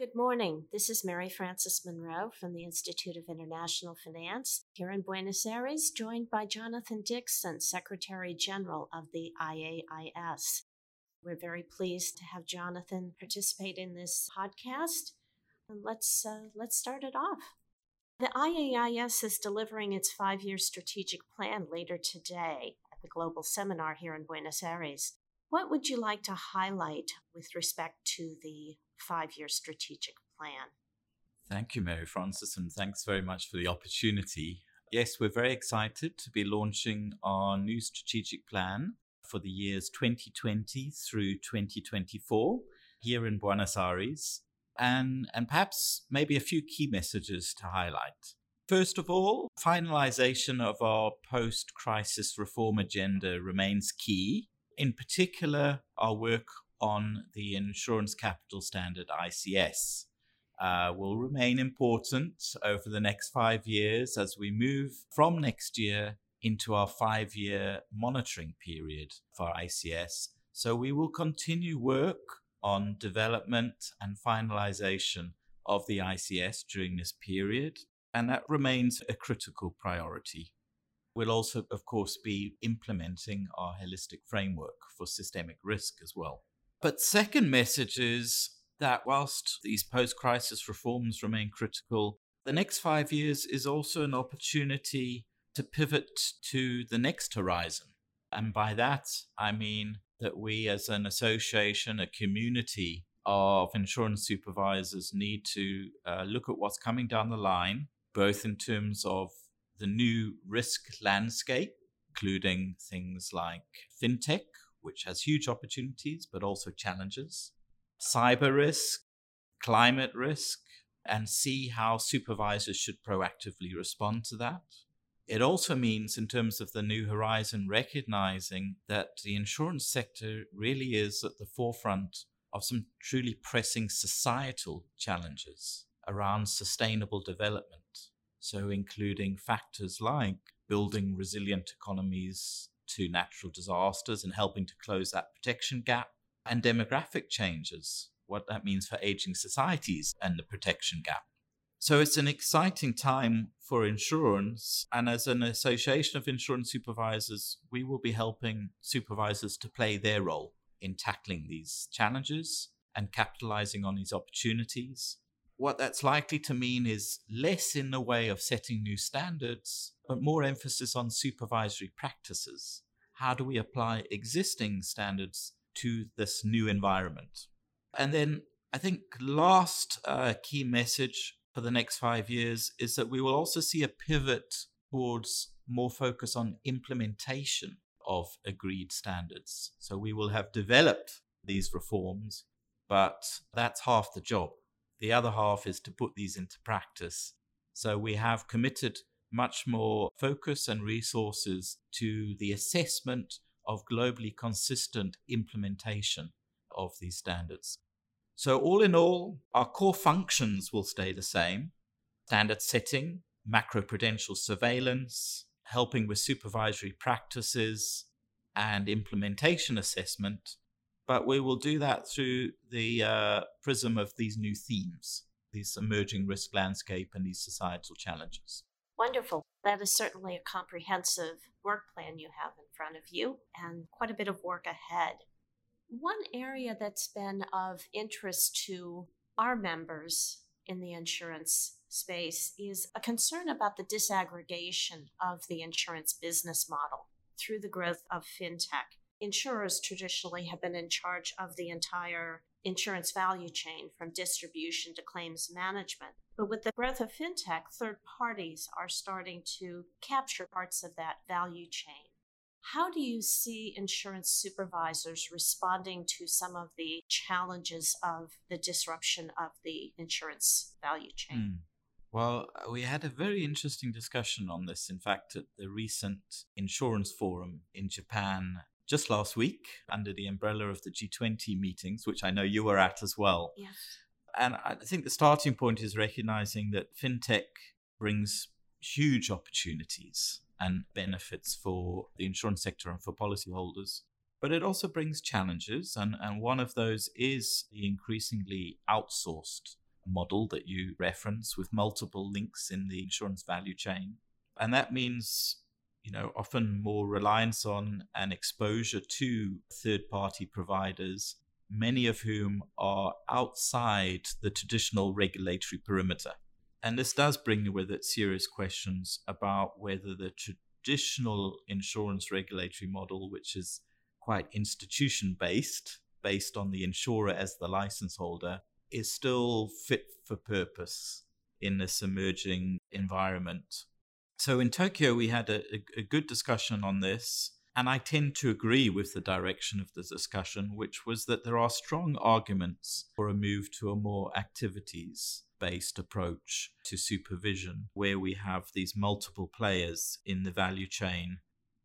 Good morning. This is Mary Frances Monroe from the Institute of International Finance here in Buenos Aires, joined by Jonathan Dixon, Secretary General of the IAIS. We're very pleased to have Jonathan participate in this podcast. Let's uh, let's start it off. The IAIS is delivering its five-year strategic plan later today at the global seminar here in Buenos Aires. What would you like to highlight with respect to the five year strategic plan? Thank you, Mary Frances, and thanks very much for the opportunity. Yes, we're very excited to be launching our new strategic plan for the years 2020 through 2024 here in Buenos Aires, and, and perhaps maybe a few key messages to highlight. First of all, finalization of our post crisis reform agenda remains key in particular, our work on the Insurance Capital Standard ICS uh, will remain important over the next five years as we move from next year into our five year monitoring period for ICS. So we will continue work on development and finalization of the ICS during this period, and that remains a critical priority. We'll also, of course, be implementing our holistic framework for systemic risk as well. But second message is that whilst these post crisis reforms remain critical, the next five years is also an opportunity to pivot to the next horizon. And by that, I mean that we as an association, a community of insurance supervisors need to uh, look at what's coming down the line, both in terms of the new risk landscape, including things like fintech, which has huge opportunities but also challenges, cyber risk, climate risk, and see how supervisors should proactively respond to that. It also means, in terms of the new horizon, recognizing that the insurance sector really is at the forefront of some truly pressing societal challenges around sustainable development. So, including factors like building resilient economies to natural disasters and helping to close that protection gap, and demographic changes, what that means for aging societies and the protection gap. So, it's an exciting time for insurance. And as an association of insurance supervisors, we will be helping supervisors to play their role in tackling these challenges and capitalizing on these opportunities what that's likely to mean is less in the way of setting new standards, but more emphasis on supervisory practices. How do we apply existing standards to this new environment? And then I think last uh, key message for the next five years is that we will also see a pivot towards more focus on implementation of agreed standards. So we will have developed these reforms, but that's half the job. The other half is to put these into practice. So we have committed much more focus and resources to the assessment of globally consistent implementation of these standards. So, all in all, our core functions will stay the same standard setting, macroprudential surveillance, helping with supervisory practices, and implementation assessment but we will do that through the uh, prism of these new themes, these emerging risk landscape and these societal challenges. Wonderful. That is certainly a comprehensive work plan you have in front of you and quite a bit of work ahead. One area that's been of interest to our members in the insurance space is a concern about the disaggregation of the insurance business model through the growth of fintech insurers traditionally have been in charge of the entire insurance value chain from distribution to claims management. But with the growth of fintech, third parties are starting to capture parts of that value chain. How do you see insurance supervisors responding to some of the challenges of the disruption of the insurance value chain? Mm. Well, we had a very interesting discussion on this, in fact, at the recent insurance forum in Japan just last week under the umbrella of the G20 meetings, which I know you were at as well. Yes. And I think the starting point is recognizing that fintech brings huge opportunities and benefits for the insurance sector and for policyholders. But it also brings challenges, and, and one of those is the increasingly outsourced model that you reference with multiple links in the insurance value chain. And that means, you know, often more reliance on and exposure to third party providers, many of whom are outside the traditional regulatory perimeter. And this does bring with it serious questions about whether the traditional insurance regulatory model, which is quite institution based, based on the insurer as the license holder, is still fit for purpose in this emerging environment. So in Tokyo, we had a, a, good discussion on this. And I tend to agree with the direction of the discussion, which was that there are strong arguments for a move to a more activities based approach to supervision, where we have these multiple players in the value chain.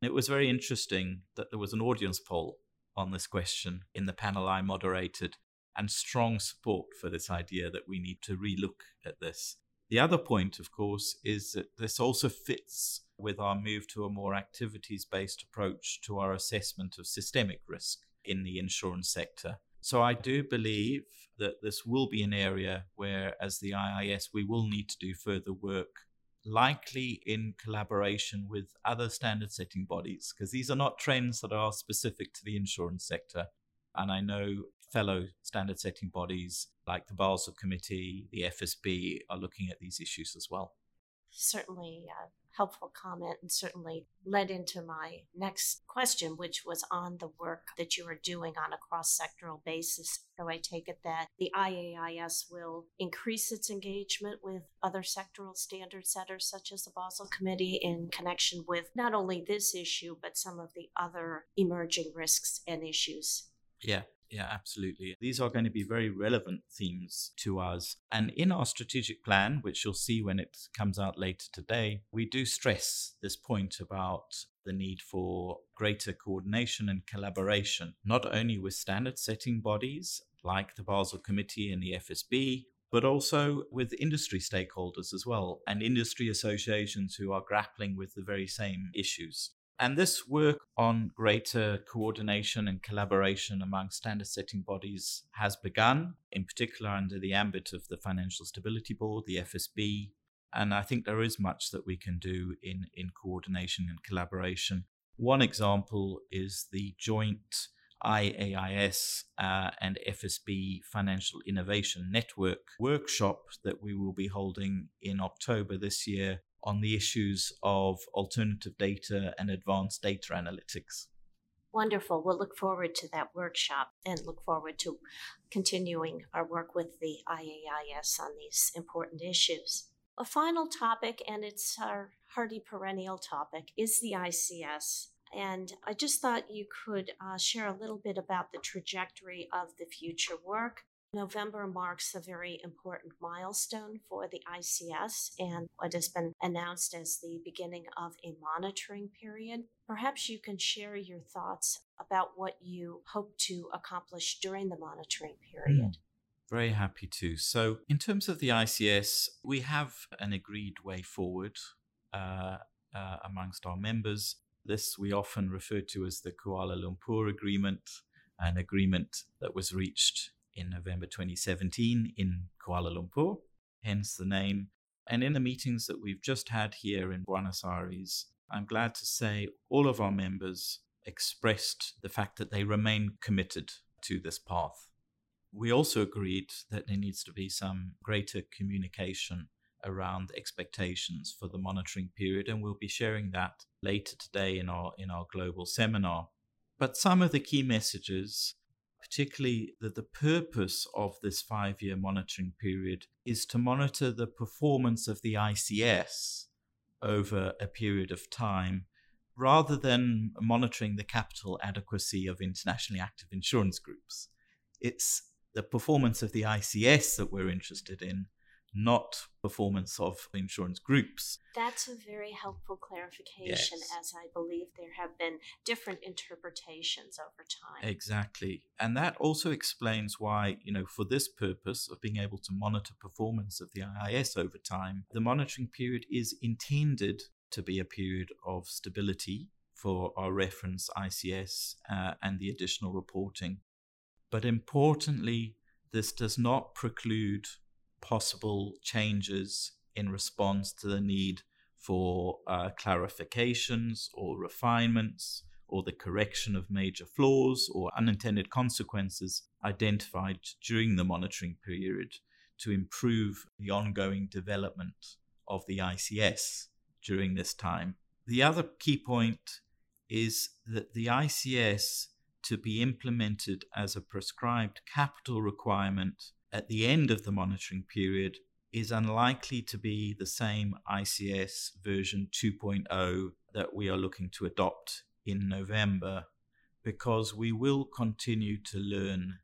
It was very interesting that there was an audience poll on this question in the panel I moderated, and strong support for this idea that we need to relook at this. The other point, of course, is that this also fits with our move to a more activities based approach to our assessment of systemic risk in the insurance sector. So I do believe that this will be an area where, as the IAIS, we will need to do further work, likely in collaboration with other standard setting bodies, because these are not trends that are specific to the insurance sector. And I know fellow standard setting bodies like the Basel Committee, the FSB are looking at these issues as well. Certainly a helpful comment and certainly led into my next question, which was on the work that you are doing on a cross sectoral basis. So I take it that the IAIS will increase its engagement with other sectoral standard setters, such as the Basel Committee, in connection with not only this issue, but some of the other emerging risks and issues. Yeah, yeah, absolutely. These are going to be very relevant themes to us. And in our strategic plan, which you'll see when it comes out later today, we do stress this point about the need for greater coordination and collaboration, not only with standard setting bodies like the Basel Committee and the FSB, but also with industry stakeholders as well, and industry associations who are grappling with the very same issues. And this work on greater coordination and collaboration among standard setting bodies has begun, in particular under the ambit of the Financial Stability Board, the FSB. And I think there is much that we can do in, in coordination and collaboration. One example is the joint IAIS uh, and FSB Financial Innovation Network workshop that we will be holding in October this year on the issues of alternative data and advanced data analytics. Wonderful. We'll look forward to that workshop and look forward to continuing our work with the IAIS on these important issues. A final topic, and it's our hardy perennial topic, is the ICS. And I just thought you could uh, share a little bit about the trajectory of the future work November marks a very important milestone for the ICS and what has been announced as the beginning of a monitoring period. Perhaps you can share your thoughts about what you hope to accomplish during the monitoring period. Mm. Very happy to. So, in terms of the ICS, we have an agreed way forward uh, uh, amongst our members. This we often refer to as the Kuala Lumpur Agreement, an agreement that was reached in November 2017 in Kuala Lumpur, hence the name. And in the meetings that we've just had here in Buenos Aires, I'm glad to say all of our members expressed the fact that they remain committed to this path. We also agreed that there needs to be some greater communication around expectations for the monitoring period, and we'll be sharing that later today in our in our global seminar. But some of the key messages particularly that the purpose of this five year monitoring period is to monitor the performance of the ICS over a period of time rather than monitoring the capital adequacy of internationally active insurance groups. It's the performance of the ICS that we're interested in not performance of insurance groups. That's a very helpful clarification, yes. as I believe there have been different interpretations over time. Exactly. And that also explains why, you know, for this purpose of being able to monitor performance of the IIS over time, the monitoring period is intended to be a period of stability for our reference ICS uh, and the additional reporting. But importantly, this does not preclude possible changes in response to the need for uh, clarifications or refinements or the correction of major flaws or unintended consequences identified during the monitoring period to improve the ongoing development of the ICS during this time. The other key point is that the ICS to be implemented as a prescribed capital requirement at the end of the monitoring period is unlikely to be the same ICS version 2.0 that we are looking to adopt in November because we will continue to learn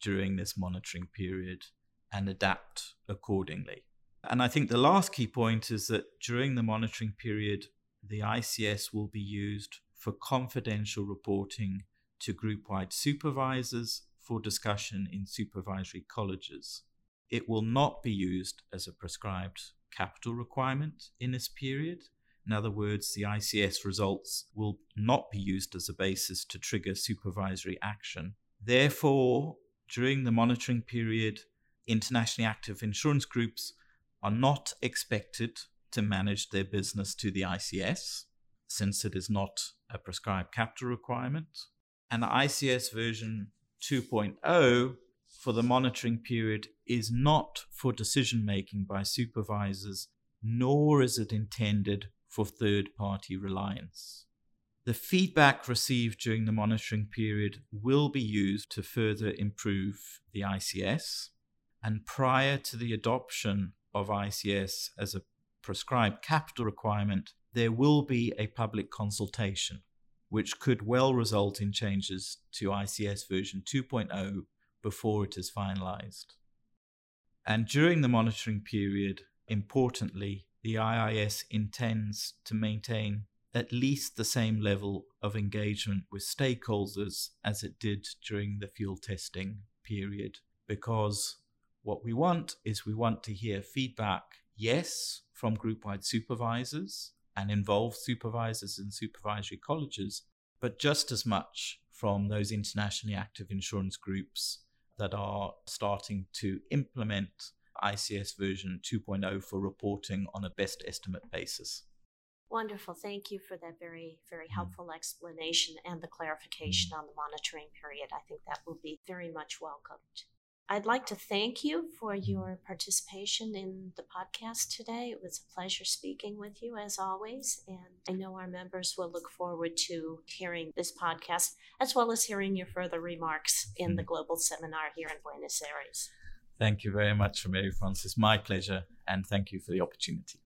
during this monitoring period and adapt accordingly. And I think the last key point is that during the monitoring period, the ICS will be used for confidential reporting to group wide supervisors for discussion in supervisory colleges. It will not be used as a prescribed capital requirement in this period. In other words, the ICS results will not be used as a basis to trigger supervisory action. Therefore, during the monitoring period, internationally active insurance groups are not expected to manage their business to the ICS, since it is not a prescribed capital requirement. And the ICS version 2.0 for the monitoring period is not for decision making by supervisors, nor is it intended for third party reliance. The feedback received during the monitoring period will be used to further improve the ICS. And prior to the adoption of ICS as a prescribed capital requirement, there will be a public consultation, which could well result in changes to ICS version 2.0 before it is finalized. And during the monitoring period, importantly, the IAIS intends to maintain at least the same level of engagement with stakeholders as it did during the field testing period. Because what we want is we want to hear feedback, yes, from group wide supervisors and involve supervisors and supervisory colleges, but just as much from those internationally active insurance groups that are starting to implement ICS version 2.0 for reporting on a best estimate basis. Wonderful. Thank you for that very, very mm. helpful explanation and the clarification mm. on the monitoring period. I think that will be very much welcomed. I'd like to thank you for your participation in the podcast today. It was a pleasure speaking with you as always. And I know our members will look forward to hearing this podcast as well as hearing your further remarks in the global seminar here in Buenos Aires. Thank you very much, Mary Frances. My pleasure. And thank you for the opportunity.